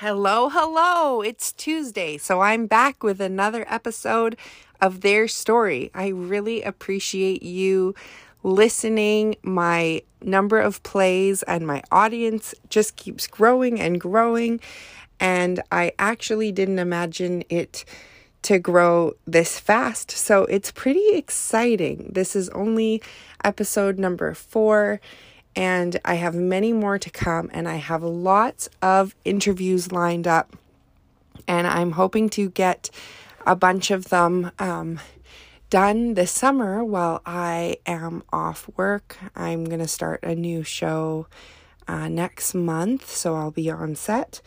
Hello, hello. It's Tuesday, so I'm back with another episode of Their Story. I really appreciate you listening. My number of plays and my audience just keeps growing and growing. And I actually didn't imagine it to grow this fast. So it's pretty exciting. This is only episode number four and I have many more to come, and I have lots of interviews lined up, and I'm hoping to get a bunch of them um, done this summer while I am off work. I'm going to start a new show uh, next month, so I'll be on set.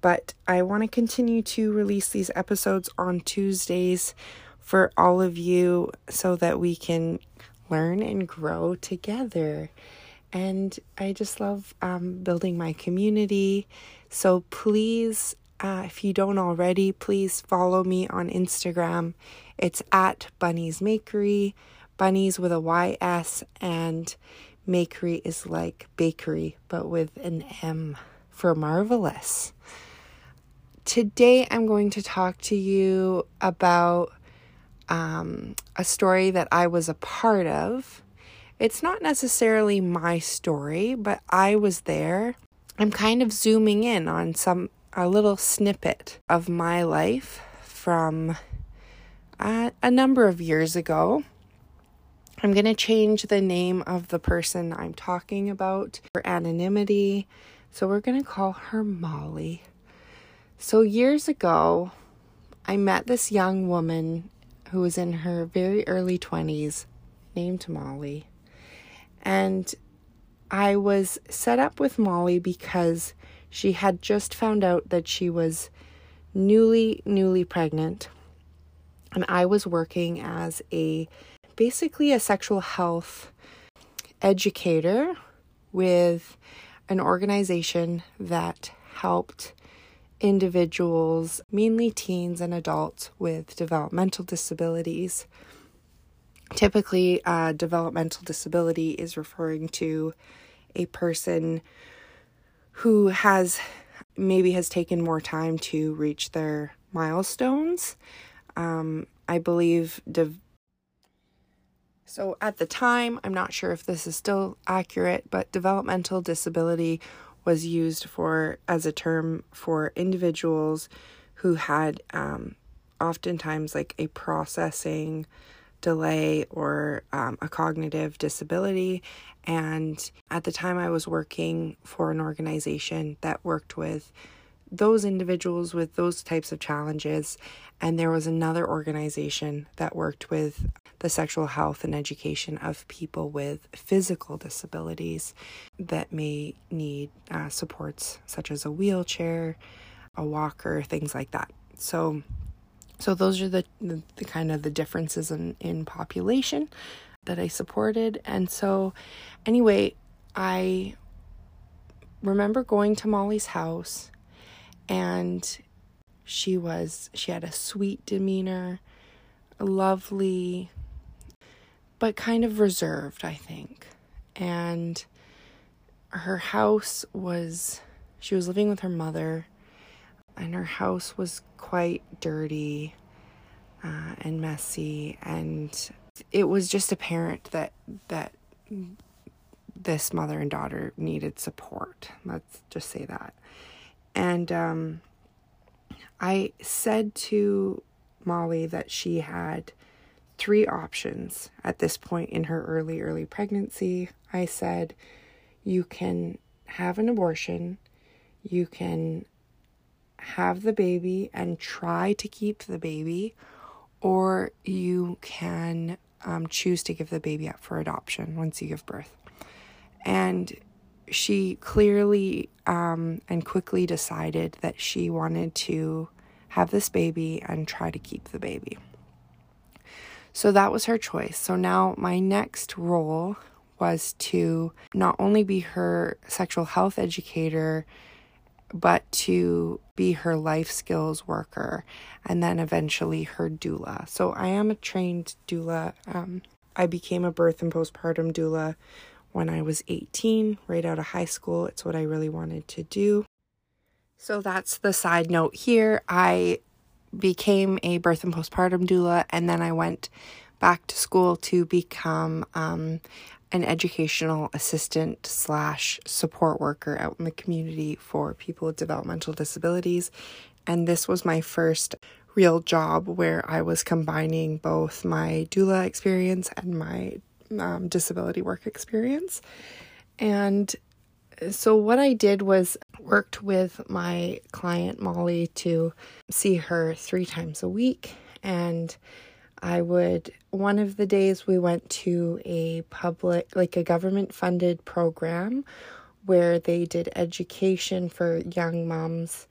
But I want to continue to release these episodes on Tuesdays for all of you so that we can learn and grow together and I just love um, building my community. So please, uh, if you don't already, please follow me on Instagram. It's at Bunny's Makery, Bunnies with a Y S, and Makery is like bakery, but with an M for marvelous. Today, I'm going to talk to you about um, a story that I was a part of it's not necessarily my story, but I was there. I'm kind of zooming in on some a little snippet of my life from uh, a number of years ago. I'm going to change the name of the person I'm talking about for anonymity. So we're going to call her Molly. So years ago, I met this young woman who was in her very early 20s named Molly. And I was set up with Molly because she had just found out that she was newly, newly pregnant. And I was working as a basically a sexual health educator with an organization that helped individuals, mainly teens and adults with developmental disabilities, Typically, uh, developmental disability is referring to a person who has maybe has taken more time to reach their milestones. Um, I believe. De- so at the time, I'm not sure if this is still accurate, but developmental disability was used for as a term for individuals who had um, oftentimes like a processing delay or um, a cognitive disability. And at the time, I was working for an organization that worked with those individuals with those types of challenges. And there was another organization that worked with the sexual health and education of people with physical disabilities that may need uh, supports such as a wheelchair, a walker, things like that. So so those are the, the, the kind of the differences in, in population that I supported. And so anyway, I remember going to Molly's house and she was she had a sweet demeanor, lovely, but kind of reserved, I think. And her house was she was living with her mother and her house was quite dirty uh, and messy and it was just apparent that that this mother and daughter needed support. Let's just say that. And um, i said to molly that she had three options at this point in her early early pregnancy. I said you can have an abortion. You can have the baby and try to keep the baby, or you can um, choose to give the baby up for adoption once you give birth. And she clearly um, and quickly decided that she wanted to have this baby and try to keep the baby. So that was her choice. So now my next role was to not only be her sexual health educator but to be her life skills worker and then eventually her doula. So I am a trained doula. Um, I became a birth and postpartum doula when I was 18, right out of high school. It's what I really wanted to do. So that's the side note here. I became a birth and postpartum doula, and then I went back to school to become um, an educational assistant slash support worker out in the community for people with developmental disabilities. And this was my first real job where I was combining both my doula experience and my um, disability work experience. And so what I did was worked with my client Molly to see her 3 times a week and I would one of the days we went to a public like a government funded program where they did education for young moms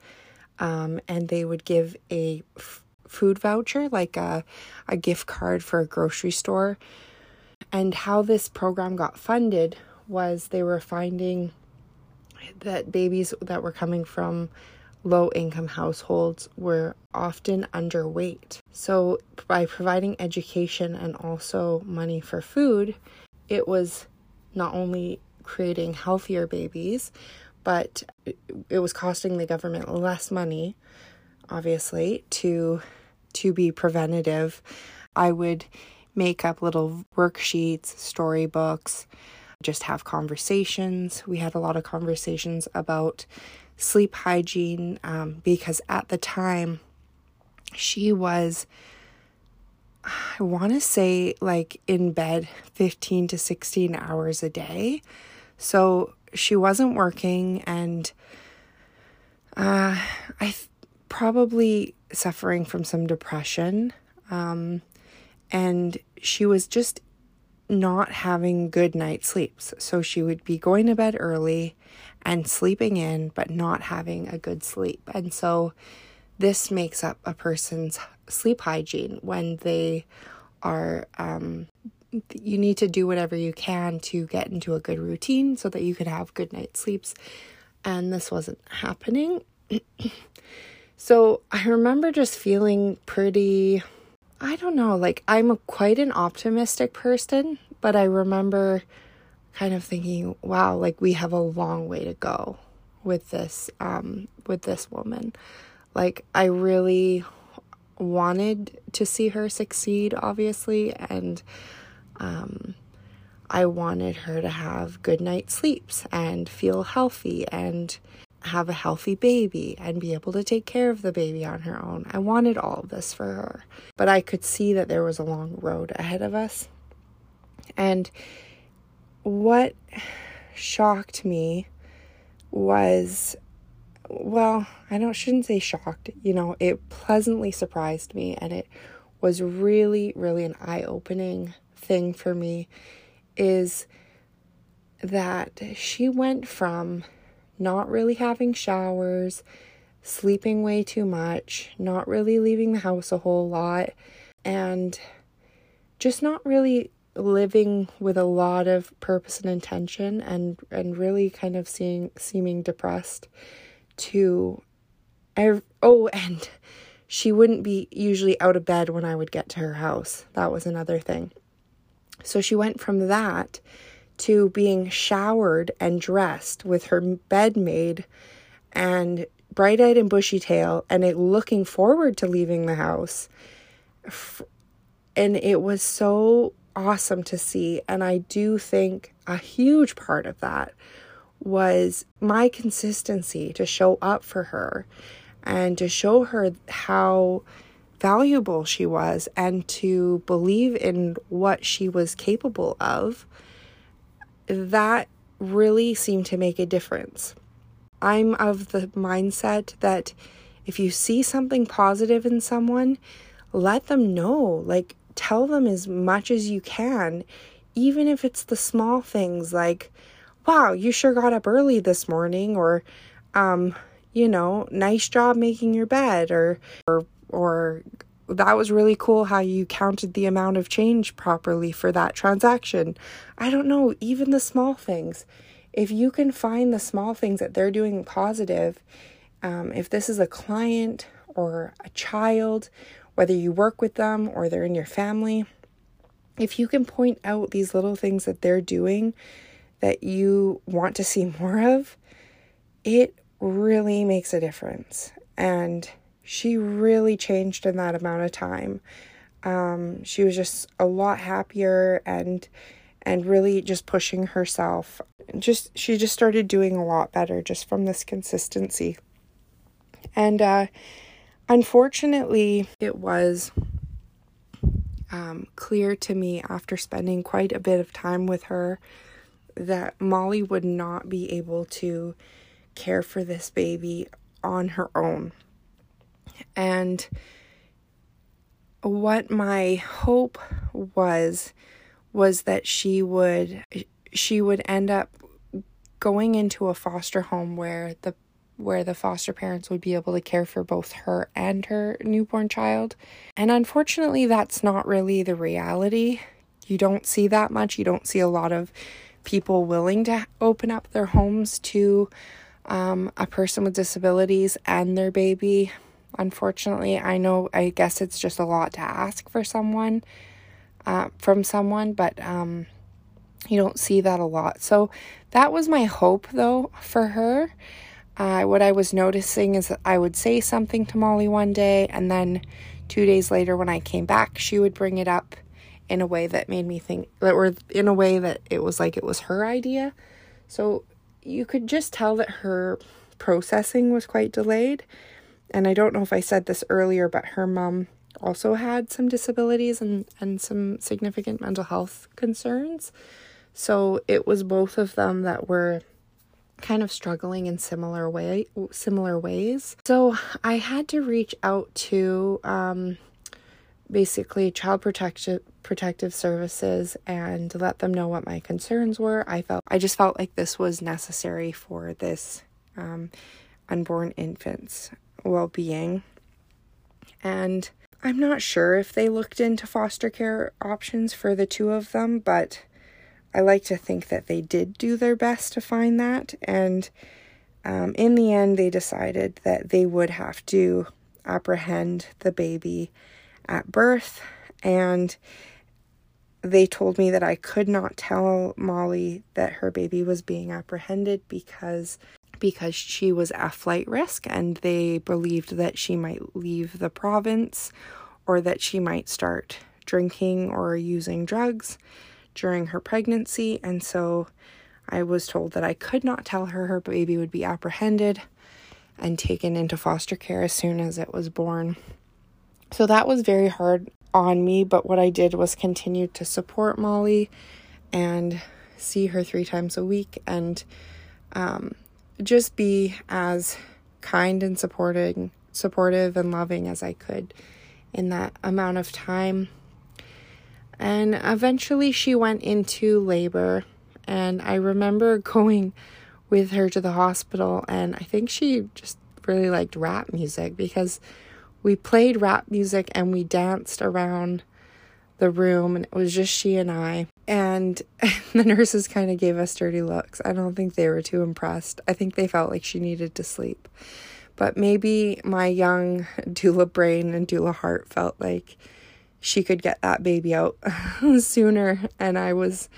um, and they would give a f- food voucher like a, a gift card for a grocery store. And how this program got funded was they were finding that babies that were coming from low income households were often underweight. So, by providing education and also money for food, it was not only creating healthier babies, but it was costing the government less money, obviously, to to be preventative. I would make up little worksheets, storybooks, just have conversations. We had a lot of conversations about sleep hygiene um, because at the time she was, I want to say, like in bed 15 to 16 hours a day. So she wasn't working and uh, I th- probably suffering from some depression. Um, and she was just not having good night sleeps. So she would be going to bed early and sleeping in, but not having a good sleep. And so this makes up a person's sleep hygiene when they are, um, you need to do whatever you can to get into a good routine so that you could have good night sleeps. And this wasn't happening. so I remember just feeling pretty I don't know, like I'm a, quite an optimistic person, but I remember kind of thinking, wow, like we have a long way to go with this um with this woman. Like I really wanted to see her succeed obviously and um I wanted her to have good night sleeps and feel healthy and have a healthy baby and be able to take care of the baby on her own. I wanted all of this for her, but I could see that there was a long road ahead of us. And what shocked me was well, I don't shouldn't say shocked, you know, it pleasantly surprised me and it was really really an eye-opening thing for me is that she went from not really having showers, sleeping way too much, not really leaving the house a whole lot, and just not really living with a lot of purpose and intention and and really kind of seeing seeming depressed to I, oh and she wouldn't be usually out of bed when I would get to her house. That was another thing. So she went from that to being showered and dressed with her bed made and bright eyed and bushy tail and it looking forward to leaving the house. And it was so awesome to see. And I do think a huge part of that was my consistency to show up for her and to show her how valuable she was and to believe in what she was capable of that really seemed to make a difference. I'm of the mindset that if you see something positive in someone, let them know. Like, tell them as much as you can, even if it's the small things like, wow, you sure got up early this morning, or, um, you know, nice job making your bed, or, or, or that was really cool how you counted the amount of change properly for that transaction. I don't know, even the small things. If you can find the small things that they're doing positive, um, if this is a client or a child, whether you work with them or they're in your family, if you can point out these little things that they're doing that you want to see more of, it really makes a difference. And she really changed in that amount of time. Um, she was just a lot happier and and really just pushing herself. Just she just started doing a lot better just from this consistency. And uh, unfortunately, it was um, clear to me after spending quite a bit of time with her that Molly would not be able to care for this baby on her own. And what my hope was was that she would she would end up going into a foster home where the where the foster parents would be able to care for both her and her newborn child. And unfortunately, that's not really the reality. You don't see that much. You don't see a lot of people willing to open up their homes to um, a person with disabilities and their baby. Unfortunately, I know, I guess it's just a lot to ask for someone, uh, from someone, but um, you don't see that a lot. So that was my hope, though, for her. Uh, what I was noticing is that I would say something to Molly one day, and then two days later, when I came back, she would bring it up in a way that made me think, that were in a way that it was like it was her idea. So you could just tell that her processing was quite delayed. And I don't know if I said this earlier, but her mom also had some disabilities and, and some significant mental health concerns. So it was both of them that were kind of struggling in similar way similar ways. So I had to reach out to um, basically child protective protective services and let them know what my concerns were. I felt I just felt like this was necessary for this um, unborn infant's well-being. And I'm not sure if they looked into foster care options for the two of them, but I like to think that they did do their best to find that. And um, in the end, they decided that they would have to apprehend the baby at birth. And they told me that I could not tell Molly that her baby was being apprehended because because she was at flight risk and they believed that she might leave the province or that she might start drinking or using drugs during her pregnancy. And so I was told that I could not tell her her baby would be apprehended and taken into foster care as soon as it was born. So that was very hard on me, but what I did was continue to support Molly and see her three times a week and um, just be as kind and supporting supportive and loving as I could in that amount of time and eventually she went into labor. And I remember going with her to the hospital, and I think she just really liked rap music because we played rap music and we danced around the room, and it was just she and I. And the nurses kind of gave us dirty looks. I don't think they were too impressed. I think they felt like she needed to sleep. But maybe my young doula brain and doula heart felt like she could get that baby out sooner and I was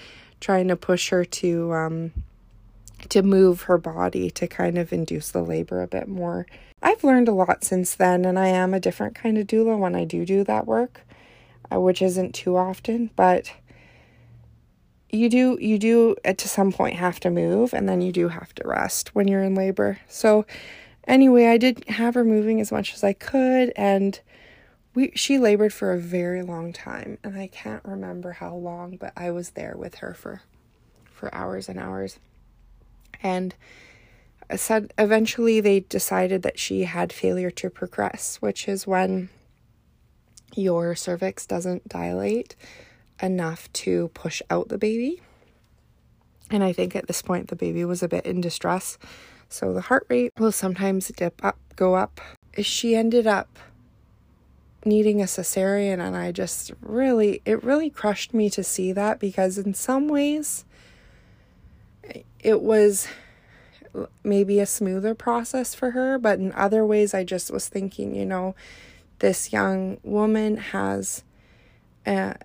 trying to push her to um to move her body to kind of induce the labor a bit more. I've learned a lot since then and I am a different kind of doula when I do do that work, uh, which isn't too often, but you do you do at to some point have to move and then you do have to rest when you're in labor. So anyway, I did have her moving as much as I could and we she labored for a very long time and I can't remember how long, but I was there with her for for hours and hours. And uh, said eventually they decided that she had failure to progress, which is when your cervix doesn't dilate enough to push out the baby. And I think at this point the baby was a bit in distress. So the heart rate will sometimes dip up, go up. She ended up needing a cesarean and I just really it really crushed me to see that because in some ways it was maybe a smoother process for her but in other ways I just was thinking you know this young woman has a,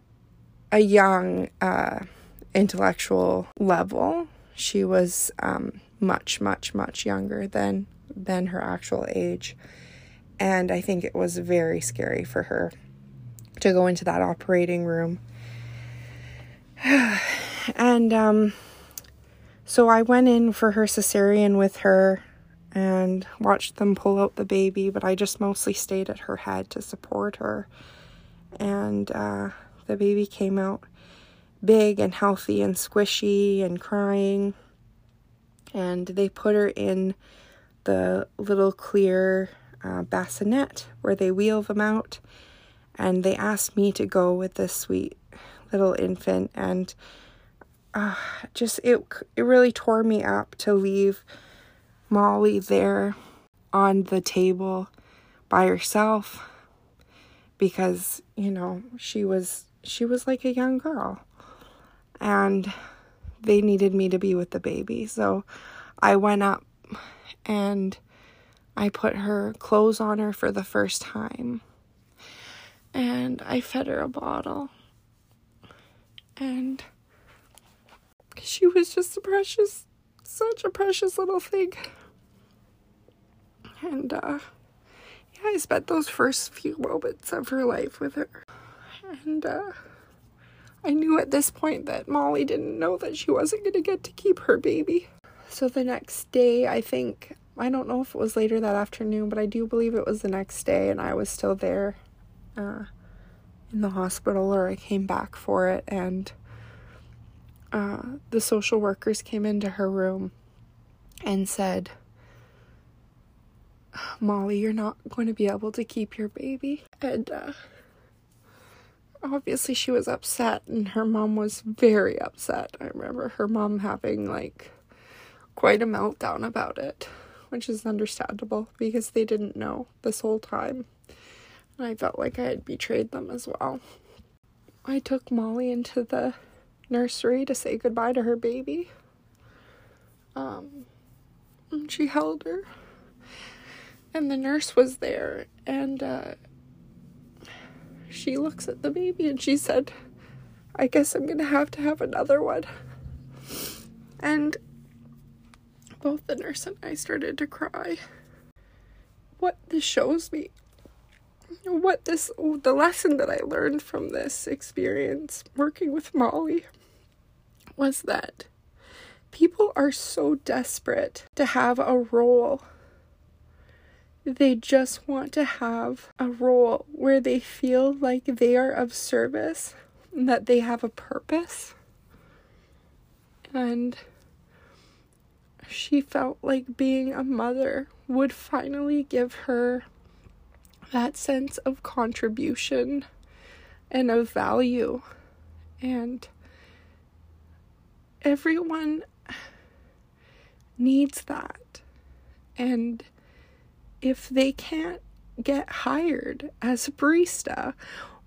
a young uh, intellectual level she was um, much much much younger than than her actual age. And I think it was very scary for her to go into that operating room. and um, so I went in for her cesarean with her and watched them pull out the baby, but I just mostly stayed at her head to support her. And uh, the baby came out big and healthy and squishy and crying. And they put her in the little clear uh, bassinet where they wheel them out. And they asked me to go with this sweet little infant. And uh, just, it, it really tore me up to leave Molly there on the table by herself because, you know, she was she was like a young girl. And they needed me to be with the baby. So I went up and I put her clothes on her for the first time. And I fed her a bottle. And she was just a precious, such a precious little thing. And, uh, yeah, I spent those first few moments of her life with her. And, uh, I knew at this point that Molly didn't know that she wasn't going to get to keep her baby. So the next day, I think, I don't know if it was later that afternoon, but I do believe it was the next day, and I was still there uh, in the hospital, or I came back for it, and uh, the social workers came into her room and said, Molly, you're not going to be able to keep your baby. And uh, obviously, she was upset, and her mom was very upset. I remember her mom having like quite a meltdown about it, which is understandable because they didn't know this whole time. And I felt like I had betrayed them as well. I took Molly into the nursery to say goodbye to her baby. Um, and she held her and the nurse was there and uh, she looks at the baby and she said i guess i'm gonna have to have another one and both the nurse and i started to cry what this shows me what this the lesson that i learned from this experience working with molly was that people are so desperate to have a role they just want to have a role where they feel like they are of service and that they have a purpose. And she felt like being a mother would finally give her that sense of contribution and of value. And everyone needs that. And if they can't get hired as a barista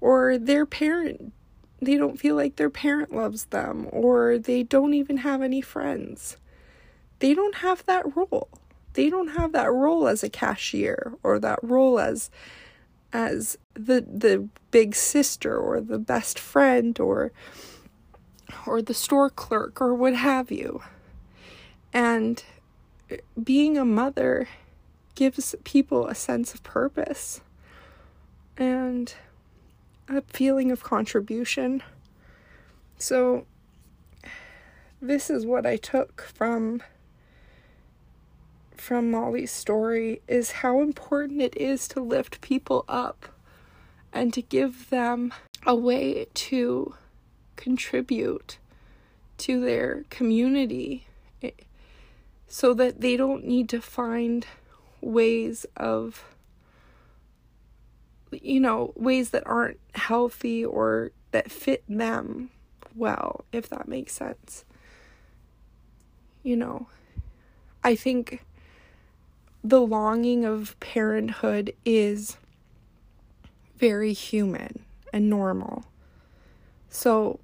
or their parent they don't feel like their parent loves them or they don't even have any friends they don't have that role they don't have that role as a cashier or that role as as the the big sister or the best friend or or the store clerk or what have you and being a mother gives people a sense of purpose and a feeling of contribution. So, this is what I took from from Molly's story is how important it is to lift people up and to give them a way to contribute to their community eh, so that they don't need to find ways of you know, ways that aren't healthy or that fit them well, if that makes sense. You know, I think the longing of parenthood is very human and normal. So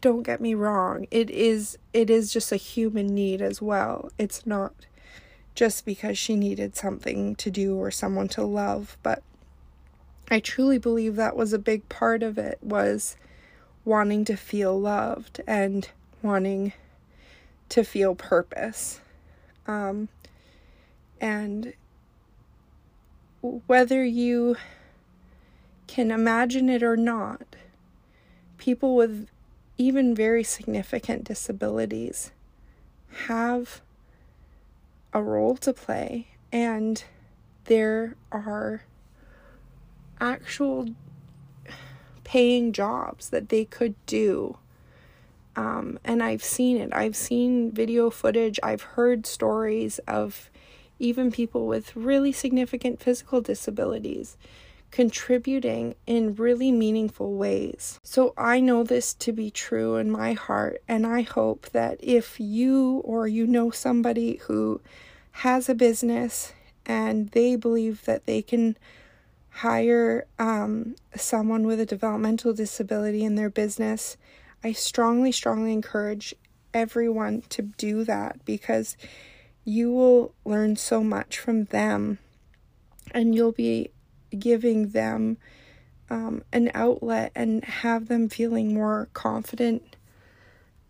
don't get me wrong, it is it is just a human need as well. It's not just because she needed something to do or someone to love, but I truly believe that was a big part of it was wanting to feel loved and wanting to feel purpose. Um, And whether you can imagine it or not, people with even very significant disabilities have a role to play, and there are actual paying jobs that they could do. Um, and I've seen it. I've seen video footage. I've heard stories of even people with really significant physical disabilities contributing in really meaningful ways. So I know this to be true in my heart, and I hope that if you or you know somebody who has a business and they believe that they can hire um, someone with a developmental disability in their business, I strongly, strongly encourage everyone to do that because you will learn so much from them and you'll be giving them um, an outlet and have them feeling more confident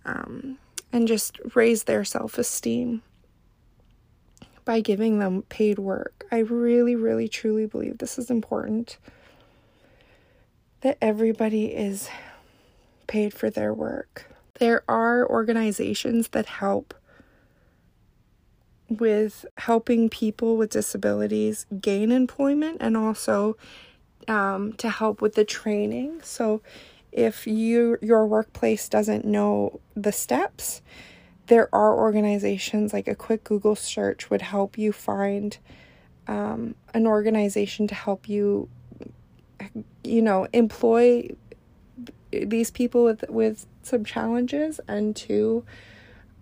um, and just raise their self esteem by giving them paid work. I really, really, truly believe this is important that everybody is paid for their work. There are organizations that help with helping people with disabilities gain employment and also um, to help with the training. So, if you your workplace doesn't know the steps, there are organizations like a quick Google search would help you find um, an organization to help you, you know, employ these people with with some challenges and to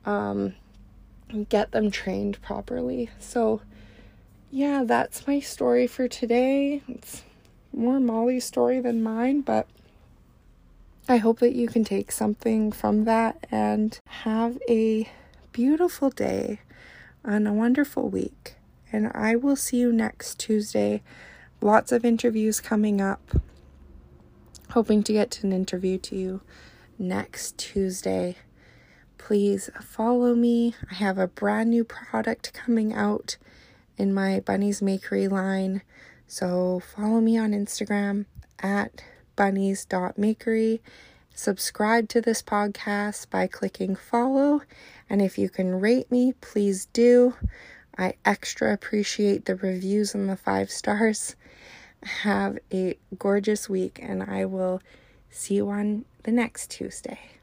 um, get them trained properly. So, yeah, that's my story for today. It's more Molly's story than mine, but I hope that you can take something from that and have a beautiful day and a wonderful week. And I will see you next Tuesday. Lots of interviews coming up. Hoping to get to an interview to you next Tuesday please follow me. I have a brand new product coming out in my Bunnies Makery line. So follow me on Instagram at bunnies.makery. Subscribe to this podcast by clicking follow. And if you can rate me, please do. I extra appreciate the reviews and the five stars. Have a gorgeous week, and I will see you on the next Tuesday.